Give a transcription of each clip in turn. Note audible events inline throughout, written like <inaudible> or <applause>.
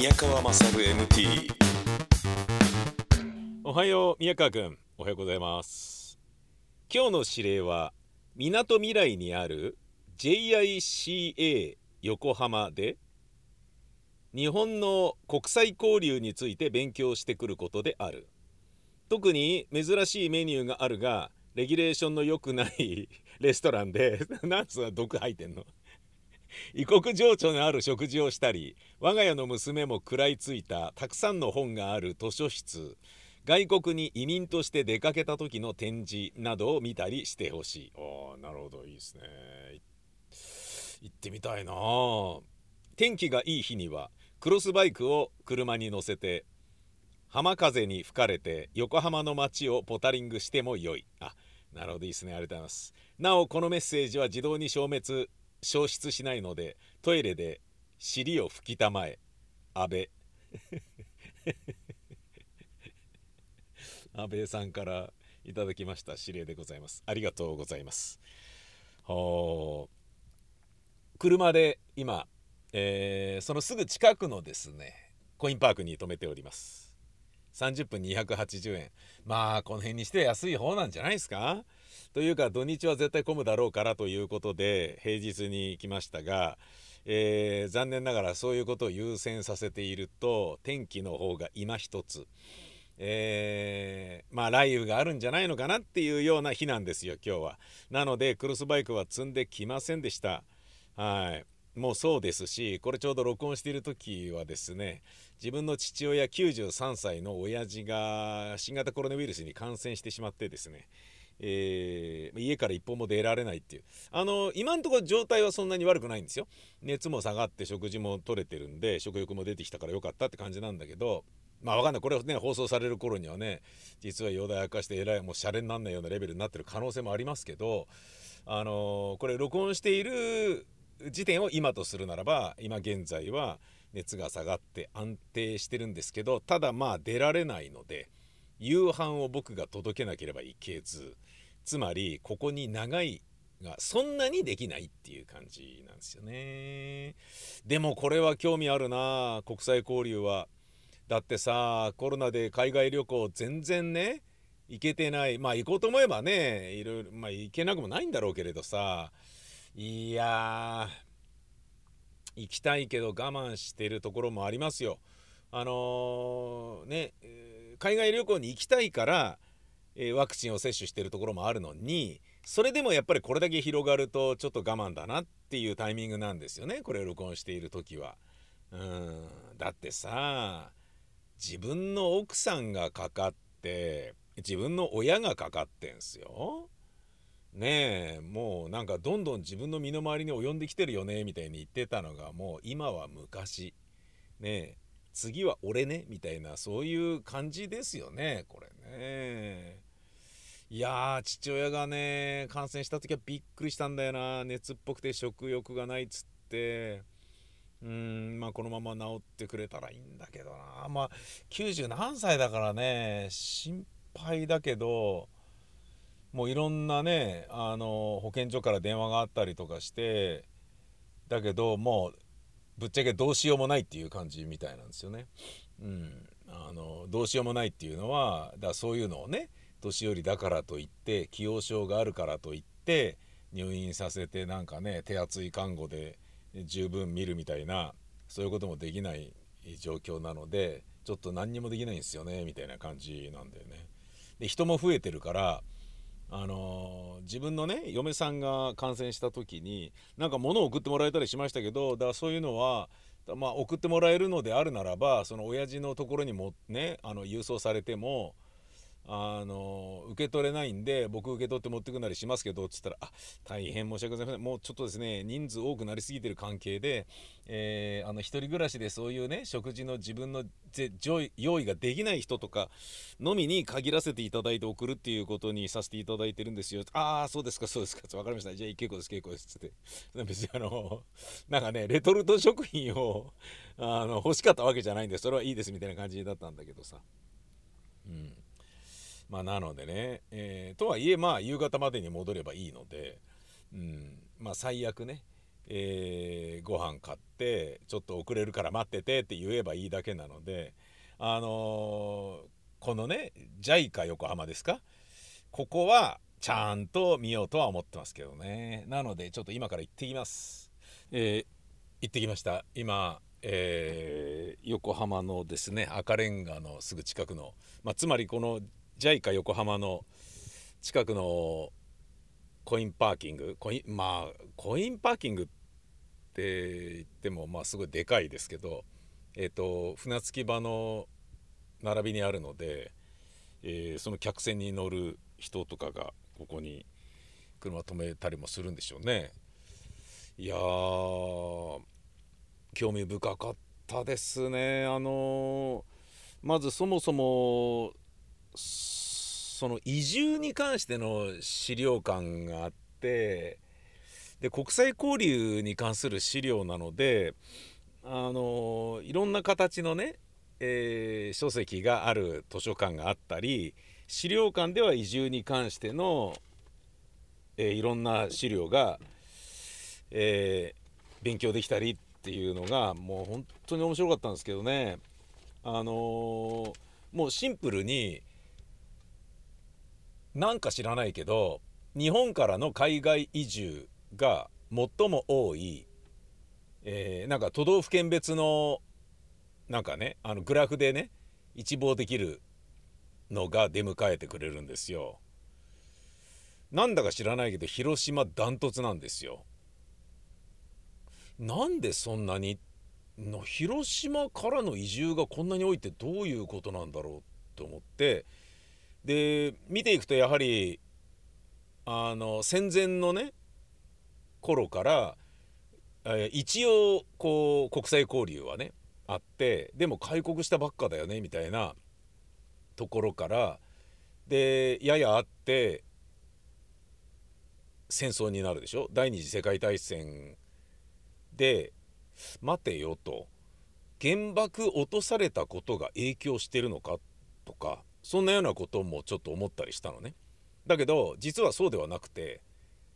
宮川勝 MT おはよう宮川くんおはようございます。今日の指令はみなとみらいにある JICA 横浜で日本の国際交流について勉強してくることである。特に珍しいメニューがあるがレギュレーションの良くない <laughs> レストランで <laughs> なんつうの毒吐いてんの？<laughs> 異国情緒のある食事をしたり我が家の娘も食らいついたたくさんの本がある図書室外国に移民として出かけた時の展示などを見たりしてほしい。ああなるほどいいですね。行ってみたいな。天気がいい日にはクロスバイクを車に乗せて浜風に吹かれて横浜の街をポタリングしてもよい。あなるほどいいですね。ありがとうございます。なおこのメッセージは自動に消滅消失しないのでトイレで尻を拭きたまえ。安倍。<laughs> 安倍さんからいただきました指令でございます。ありがとうございます。車で今、えー、そのすぐ近くのですねコインパークに停めております。30分280円。まあこの辺にして安い方なんじゃないですか？というか土日は絶対混むだろうからということで平日に来ましたが、えー、残念ながらそういうことを優先させていると天気の方が今一つ、えー、まあ雷雨があるんじゃないのかなっていうような日なんですよ今日は。なのでクロスバイクは積んできませんでした。はいもうそうですしこれちょうど録音している時はですね自分の父親93歳の親父が新型コロナウイルスに感染してしまってですねえー、家から一歩も出られないっていう。あの今のところ状態はそんなに悪くないんですよ。熱も下がって食事も取れてるんで食欲も出てきたからよかったって感じなんだけどまあわかんない。これね放送される頃にはね実は容体悪化してえらいもうシャレになんないようなレベルになってる可能性もありますけどあのー、これ録音している時点を今とするならば今現在は熱が下がって安定してるんですけどただまあ出られないので夕飯を僕が届けなければいけずつまりここに長いがそんなにできないっていう感じなんですよね。でもこれは興味あるな。国際交流は。だってさコロナで海外旅行全然ね行けてない。まあ行こうと思えばねいろいろまあ行けなくもないんだろうけれどさ。いや行きたいけど我慢してるところもありますよ。あのー、ね海外旅行に行きたいからえワクチンを接種してるところもあるのにそれでもやっぱりこれだけ広がるとちょっと我慢だなっていうタイミングなんですよねこれを録音している時は。うんだってさ自分の奥さんがかかって自分の親がかかってんすよ。ねえもうなんかどんどん自分の身の回りに及んできてるよねみたいに言ってたのがもう今は昔ねえ次は俺ねみたいなそういう感じですよねこれいやー父親がね感染した時はびっくりしたんだよな。熱っぽくて食欲がないっつって。うんまあこのまま治ってくれたらいいんだけどな。まあ90何歳だからね心配だけどもういろんなねあの保健所から電話があったりとかしてだけどもうぶっちゃけどうしようもないっていう感じみたいなんですよね。うん、あのどうしようもないっていうのはだそういうのをね年寄りだからといって既往症があるからといって入院させてなんかね手厚い看護で十分見るみたいなそういうこともできない状況なのでちょっと何にもできないんですよねみたいな感じなんだよね。で人も増えてるからあのー、自分のね嫁さんが感染した時になんか物を送ってもらえたりしましたけどだからそういうのは、まあ、送ってもらえるのであるならばその親父のところにもねあの郵送されてもあの受け取れないんで僕受け取って持ってくなりしますけどっつったら「あ大変申し訳ございません。もうちょっとですね人数多くなりすぎてる関係で、えー、あの一人暮らしでそういうね食事の自分の用意ができない人とかのみに限らせていただいて送るっていうことにさせていただいてるんですよ。ああそうですかそうですか。分かりました。じゃあ結構です結構です」っつって。別にあのなんかねレトルト食品をあの欲しかったわけじゃないんでそれはいいですみたいな感じだったんだけどさ。うん。まあ、なのでね、えー、とはいえまあ夕方までに戻ればいいので、うん、まあ最悪ね、えー、ご飯買ってちょっと遅れるから待っててって言えばいいだけなのであのー、このね JICA 横浜ですか？ここはちゃんと見ようとは思ってますけどね。なのでちょっと今から行ってきます、えー、行ってきました。今、えー、横浜のですね赤レンガのすぐ近くの、まあ、つまりこの JICA 横浜の近くのコインパーキング？コインまあコインパーキングって言ってもまあすごいでかいですけどえっ、ー、と船着き場の並びにあるので、えー、その客船に乗る人とかがここに車止めたりもするんでしょうね。いや興味深かったですね。あのまずそもそもその移住に関しての資料館があってで国際交流に関する資料なのであのいろんな形のね、えー、書籍がある図書館があったり資料館では移住に関しての、えー、いろんな資料が、えー、勉強できたりっていうのがもう本当に面白かったんですけどね。あの、もうシンプルになんか知らないけど日本からの海外移住が最も多い、えー、なんか都道府県別のなんかねあのグラフでね一望できるのが出迎えてくれるんですよ。なんだか知らないけど広島ダントツなんですよ。なんでそんなにの広島からの移住がこんなに多いってどういうことなんだろうと思ってで見ていくとやはりあの戦前のね頃から、一応こう国際交流はねあってでも開国したばっかだよねみたいなところからでややあって戦争になるでしょ？第二次世界大戦で待てよと。原爆落とされたことが影響してるのか？とかそんなようなこともちょっと思ったりしたのね。だけど実はそうではなくて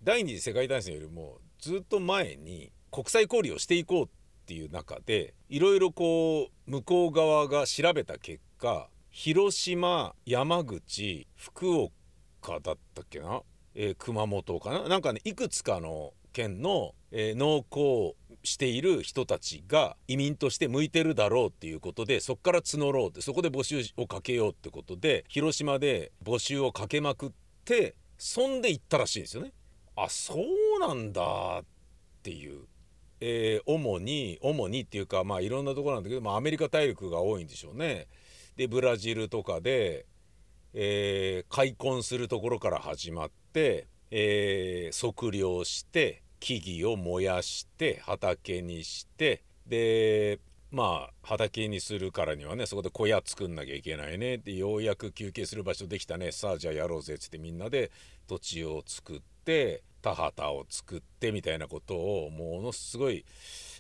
第二次世界大戦よりもずっと前に国際交流をしていこうっていう中でいろいろこう向こう側が調べた結果広島山口福岡だったっけな、えー、熊本かな？なんかねいくつかの県の、えー、農耕している人たちが移民として向いてるだろうっていうことでそこから募ろうってそこで募集をかけようってことで広島で募集をかけまくってそんで行ったらしいんですよね。あそうなんだっていう。えー、主に主にっていうかまあいろんなところなんだけど、まあ、アメリカ大陸が多いんでしょうね。でブラジルとかで、えー、開墾するところから始まって、えー、測量して木々を燃やして畑にしてでまあ畑にするからにはねそこで小屋作んなきゃいけないねでようやく休憩する場所できたねさあじゃあやろうぜっつってみんなで土地を作って田畑を作ってみたいなことをものすごい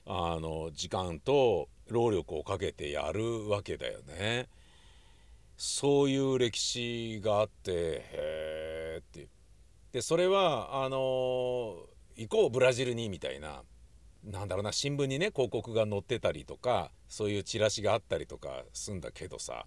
あの時間と労力をかけてやるわけだよね。そういう歴史があってへえってでそれはあの行こうブラジルにみたいななんだろうな新聞にね広告が載ってたりとかそういうチラシがあったりとかすんだけどさ。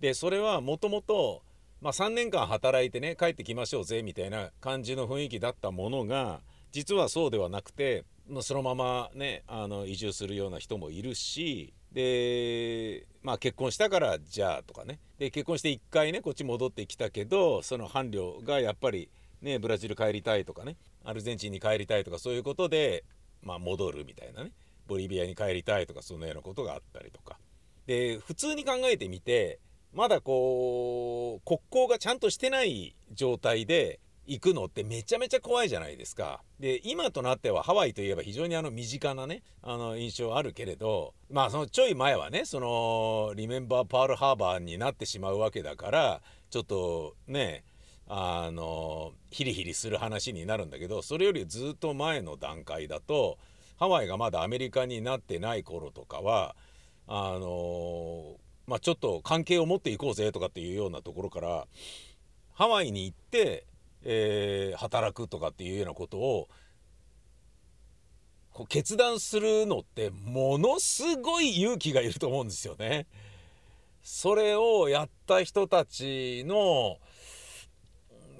でそれはもともと3年間働いてね帰ってきましょうぜみたいな感じの雰囲気だったものが実はそうではなくてそのままねあの移住するような人もいるしでまあ結婚したからじゃあとかね。で結婚して1回ねこっち戻ってきたけどその伴侶がやっぱりねブラジル帰りたいとかねアルゼンチンに帰りたいとかそういうことでまあ戻るみたいなねボリビアに帰りたいとかそんなようなことがあったりとかで普通に考えてみてまだこう国交がちゃんとしてない状態で行くのってめちゃめちゃ怖いじゃないですか。で今となってはハワイといえば非常にあの身近なねあの印象あるけれどまあそのちょい前はねそのリメンバーパールハーバーになってしまうわけだからちょっとねあのヒリヒリする話になるんだけどそれよりずっと前の段階だとハワイがまだアメリカになってない頃とかはあのまあちょっと関係を持っていこうぜとかっていうようなところからハワイに行ってえー、働くとかっていうようなことをこう決断するのってものすごい勇気がいると思うんですよね。それをやった人たちの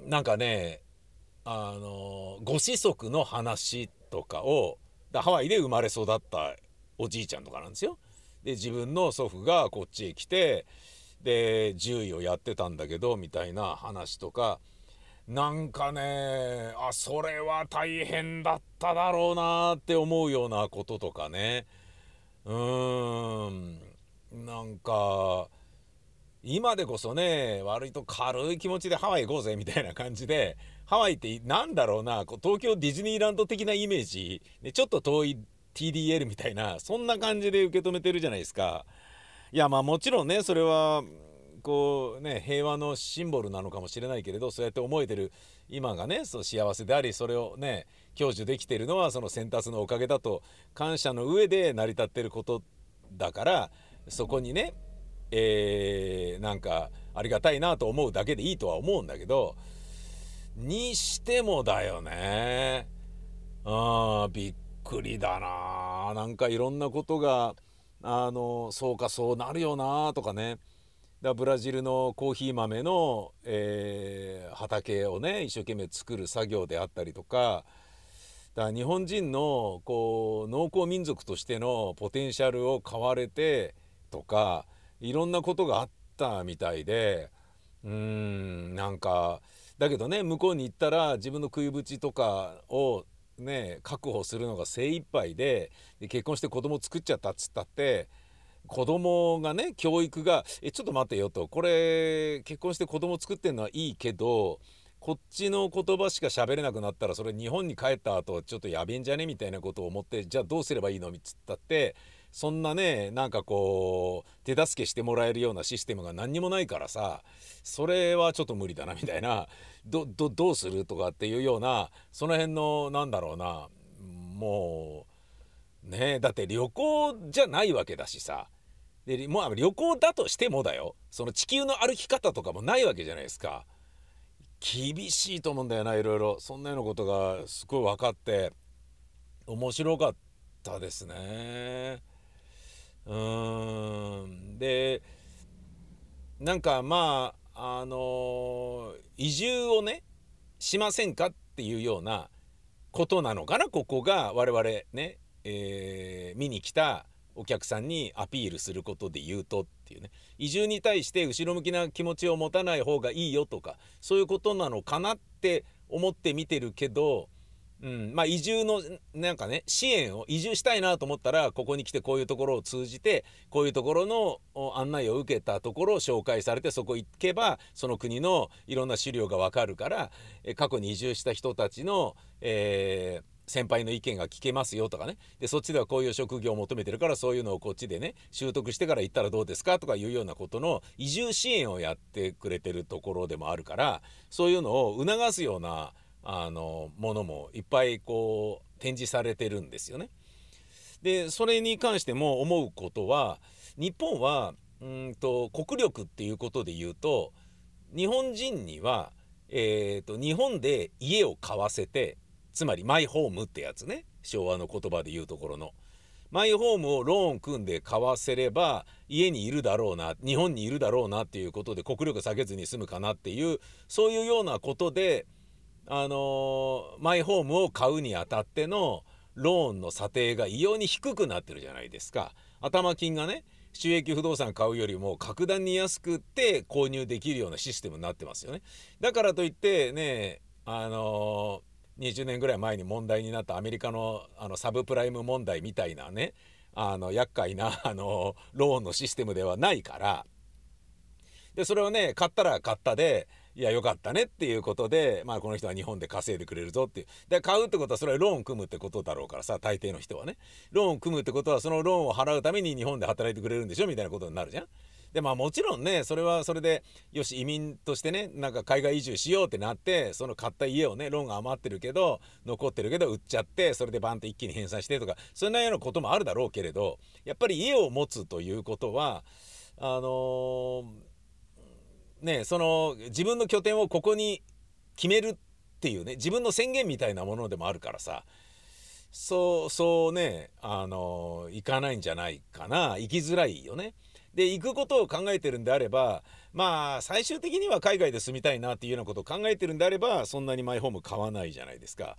なんかねあのご子息の話とかをハワイで生まれ育ったおじいちゃんとかなんですよ。で自分の祖父がこっちへ来てで獣医をやってたんだけどみたいな話とか。なんかねあそれは大変だっただろうなって思うようなこととかね。うーん。なんか今でこそね割と軽い気持ちでハワイ行こうぜみたいな感じでハワイってなんだろうな東京ディズニーランド的なイメージちょっと遠い TDL みたいなそんな感じで受け止めてるじゃないですか。いやまあもちろんねそれはこうね平和のシンボルなのかもしれないけれどそうやって思えてる今がねそう幸せでありそれをね享受できてるのはその先達のおかげだと感謝の上で成り立ってることだからそこにねえー、なんかありがたいなと思うだけでいいとは思うんだけどにしてもだよね。あびっくりだな。なんかいろんなことがあのそうかそうなるよなとかね。だブラジルのコーヒー豆の、えー、畑をね一生懸命作る作業であったりとか。だ日本人のこう農耕民族としてのポテンシャルを買われてとかいろんなことがあったみたいでうんなんかだけどね向こうに行ったら自分の食いぶちとかをね確保するのが精一杯でで結婚して子供作っちゃったっつったって子供がね教育が「えちょっと待てよ」と「これ結婚して子供作ってんのはいいけどこっちの言葉しか喋れなくなったらそれ日本に帰った後ちょっとやべえんじゃねみたいなことを思ってじゃあどうすればいいのっつったってそんなねなんかこう手助けしてもらえるようなシステムが何にもないからさそれはちょっと無理だなみたいなどどうするとかっていうようなその辺のなんだろうなもうねだって旅行じゃないわけだしさ。でもう旅行だとしてもだよ。その地球の歩き方とかもないわけじゃないですか。厳しいと思うんだよないろいろ。そんなようなことがすごい分かって面白かったですね。うん。でなんかまああの移住をねしませんかっていうようなことなのかなここが我々ね、えー、見に来たお客さんにアピールすることで言うとっていうね。移住に対して後ろ向きな気持ちを持たない方がいいよとかそういうことなのかなって思って見てるけど、うん、まあ移住のなんかね支援を移住したいなと思ったらここに来てこういうところを通じてこういうところの案内を受けたところを紹介されてそこ行けばその国のいろんな資料がわかるから過去に移住した人たちの、えー先輩の意見が聞けますよとかね。でそっちではこういう職業を求めてるからそういうのをこっちでね習得してから行ったらどうですか？とかいうようなことの移住支援をやってくれてるところでもあるからそういうのを促すようなあのものもいっぱいこう展示されてるんですよね。でそれに関しても思うことは日本はうんと国力っていうことで言うと日本人には、えーと日本で家を買わせてつまりマイホームってやつね昭和の言葉で言うところのマイホームをローン組んで買わせれば家にいるだろうな日本にいるだろうなっていうことで国力下げずに済むかなっていうそういうようなことであの、マイホームを買うにあたってのローンの査定が異様に低くなってるじゃないですか。頭金がね収益不動産買うよりも格段に安くて購入できるようなシステムになってますよね。だからといってねあの20年ぐらい前に問題になったアメリカのあのサブプライム問題みたいなねあの厄介なあのローンのシステムではないから。でそれをね買ったら買ったでいやよかったねっていうことで、まあ、この人は日本で稼いでくれるぞっていうで買うってことはそれはローン組むってことだろうからさ大抵の人はねローン組むってことはそのローンを払うために日本で働いてくれるんでしょみたいなことになるじゃん。でまあもちろんねそれはそれでよし移民としてねなんか海外移住しようってなってその買った家をねローンが余ってるけど残ってるけど売っちゃってそれでバンって一気に返済してとかそんなようなこともあるだろうけれどやっぱり家を持つということはあのー、ねその自分の拠点をここに決めるっていうね自分の宣言みたいなものでもあるからさそうそうねあの行かないんじゃないかな行きづらいよね。で行くことを考えてるんであればまあ最終的には海外で住みたいなっていうようなことを考えてるんであればそんなにマイホーム買わないじゃないですか。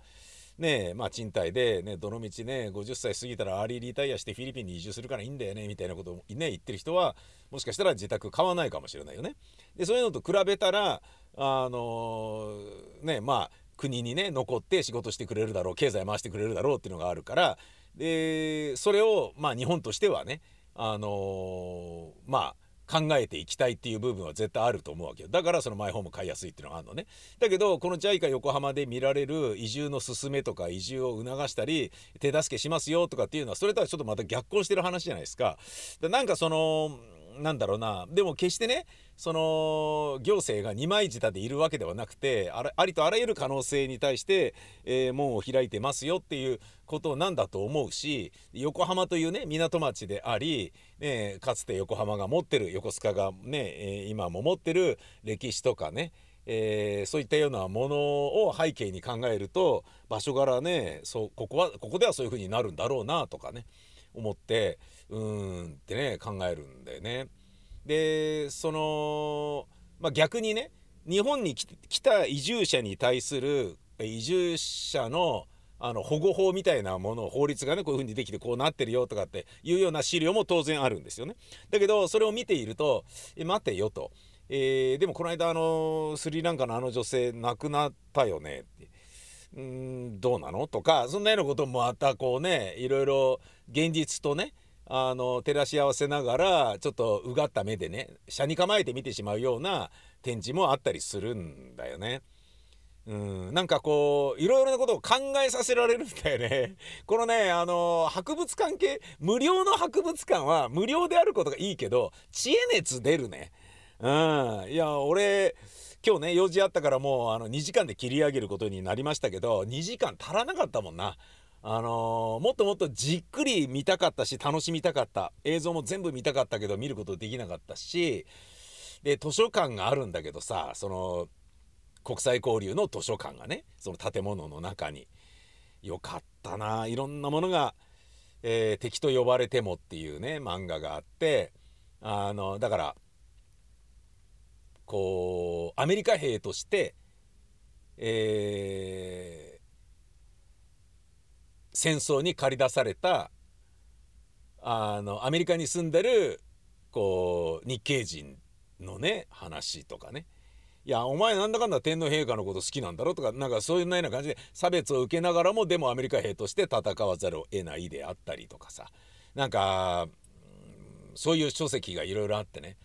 ねまあ賃貸でねどのみちね50歳過ぎたらアーリーリタイアしてフィリピンに移住するからいいんだよねみたいなことをね言ってる人はもしかしたら自宅買わないかもしれないよね。でそういうのと比べたらあのー、ねまあ国にね残って仕事してくれるだろう経済回してくれるだろうっていうのがあるからでそれをまあ日本としてはねあのー、まあ考えていきたいっていう部分は絶対あると思うわけよ。だからそのマイホーム買いやすいっていうのがあるのね。だけどこの JICA 横浜で見られる移住の勧めとか移住を促したり手助けしますよとかっていうのはそれとはちょっとまた逆行してる話じゃないですか。なんかそのなんだろうな。でも決してねその行政が二枚舌でいるわけではなくてありとあらゆる可能性に対して、えー、門を開いてますよっていうことなんだと思うし横浜というね港町であり、ね、かつて横浜が持ってる横須賀がね、え、今も持ってる歴史とかねえー、そういったようなものを背景に考えると場所柄ねそうここはここではそういう風になるんだろうなとかね思ってうんってね考えるんだよね。でその、まあ、逆にね日本に来た移住者に対する移住者のあの保護法みたいなもの法律がねこういう風にできてこうなってるよとかっていうような資料も当然あるんですよね。だけどそれを見ていると「え待てよ」と。えー、でもこの間あのスリランカのあの女性亡くなったよねってうんどうなの？とかそんなようなこともまたこうねいろいろ現実とねあの照らし合わせながらちょっとうがった目でね車に構えて見てしまうような展示もあったりするんだよね。うん、なんかこういろいろなことを考えさせられるんだよね。このねあの博物館系無料の博物館は無料であることがいいけど知恵熱出るね。うん、いや俺今日ね用事あったからもうあの2時間で切り上げることになりましたけど2時間足らなかったもんな。あのー、もっともっとじっくり見たかったし楽しみたかった。映像も全部見たかったけど見ることできなかったし。で図書館があるんだけどさその国際交流の図書館がねその建物の中に。よかったな。いろんなものが、えー、敵と呼ばれてもっていうね漫画があって。あのだからこうアメリカ兵としてえー戦争に駆り出されたあのアメリカに住んでるこう日系人のね話とかね。いやお前なんだかんだ天皇陛下のこと好きなんだろとかなんかそういうような感じで差別を受けながらもでもアメリカ兵として戦わざるを得ないであったりとかさ。なんかそういう書籍がいろいろあってね。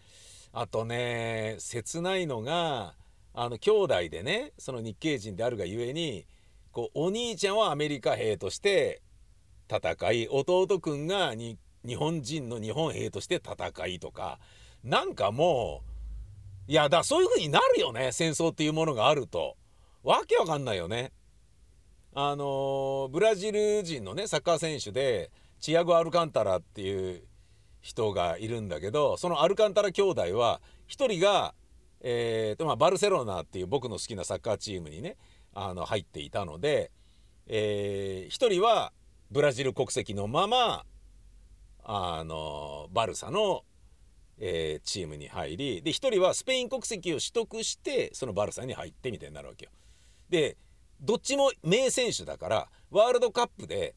あとね切ないのがあの兄弟でねその日系人であるがゆえにこうお兄ちゃんはアメリカ兵として戦い弟くんが日本人の日本兵として戦いとかなんかもういやだそういう風になるよね戦争っていうものがあるとわけわかんないよね。あのブラジル人のねサッカー選手でチアゴ・アルカンタラっていう人がいるんだけどそのアルカンタラ兄弟は1人が、えーとまあ、バルセロナっていう僕の好きなサッカーチームにねあの入っていたので、えー、1人はブラジル国籍のままあのバルサの、えー、チームに入りで1人はスペイン国籍を取得してそのバルサに入ってみたいになるわけよ。でどっちも名選手だからワールドカップで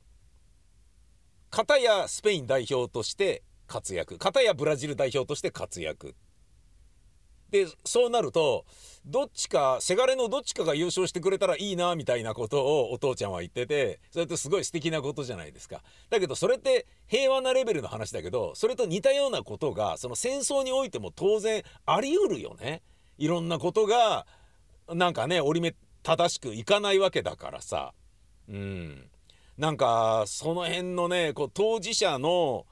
片やスペイン代表として活躍片やブラジル代表として活躍でそうなるとどっちかせがれのどっちかが優勝してくれたらいいなみたいなことをお父ちゃんは言っててそれってすごい素敵なことじゃないですか。だけどそれって平和なレベルの話だけどそれと似たようなことがその戦争においても当然あり得るよね。いろんなことがなんかね折り目正しくいかないわけだからさ。うん。なんかその辺のねこう当事者の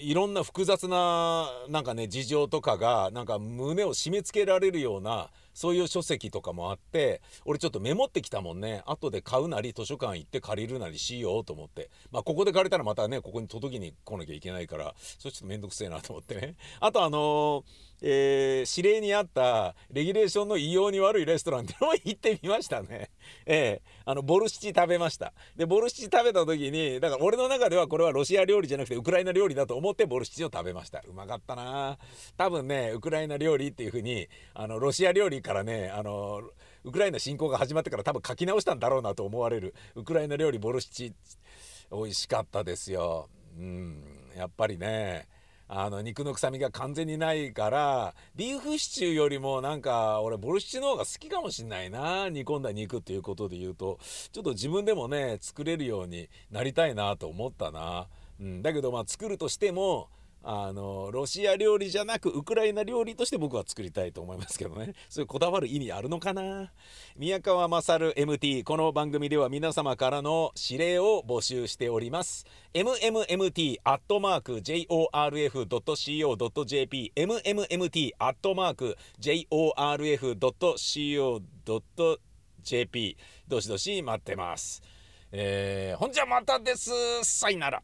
いろんな複雑ななんかね事情とかがなんか胸を締め付けられるようなそういう書籍とかもあって俺ちょっとメモってきたもんね。後で買うなり図書館行って借りるなりしようと思って。まあここで借りたらまたねここに届きに来なきゃいけないからそれちょっと面倒くせえなと思ってね。あとあのーえー、指令にあったレギュレーションの異様に悪いレストランってのも行ってみましたね。<laughs> ええー、あのボルシチ食べました。でボルシチ食べた時にだから俺の中ではこれはロシア料理じゃなくてウクライナ料理だと思ってボルシチを食べました。うまかったな多分ねウクライナ料理っていう風にあのロシア料理からねあのウクライナ侵攻が始まってから多分書き直したんだろうなと思われるウクライナ料理ボルシチ美味しかったですよ。うんやっぱりねあの肉の臭みが完全にないからビーフシチューよりもなんか俺ボルシチの方が好きかもしんないな。煮込んだ肉っていうことで言うと。ちょっと自分でもね作れるようになりたいなと思ったな、うん、だけどまあ作るとしてもあのロシア料理じゃなくウクライナ料理として僕は作りたいと思いますけどね。<laughs> そういうこだわる意味あるのかな。宮川勝 MT この番組では皆様からの指令を募集しております。Mmmt.jorf.co.jp mmmt.jorf.co.jp どしどし待ってます。えー、ほんじゃまたです。さいなら。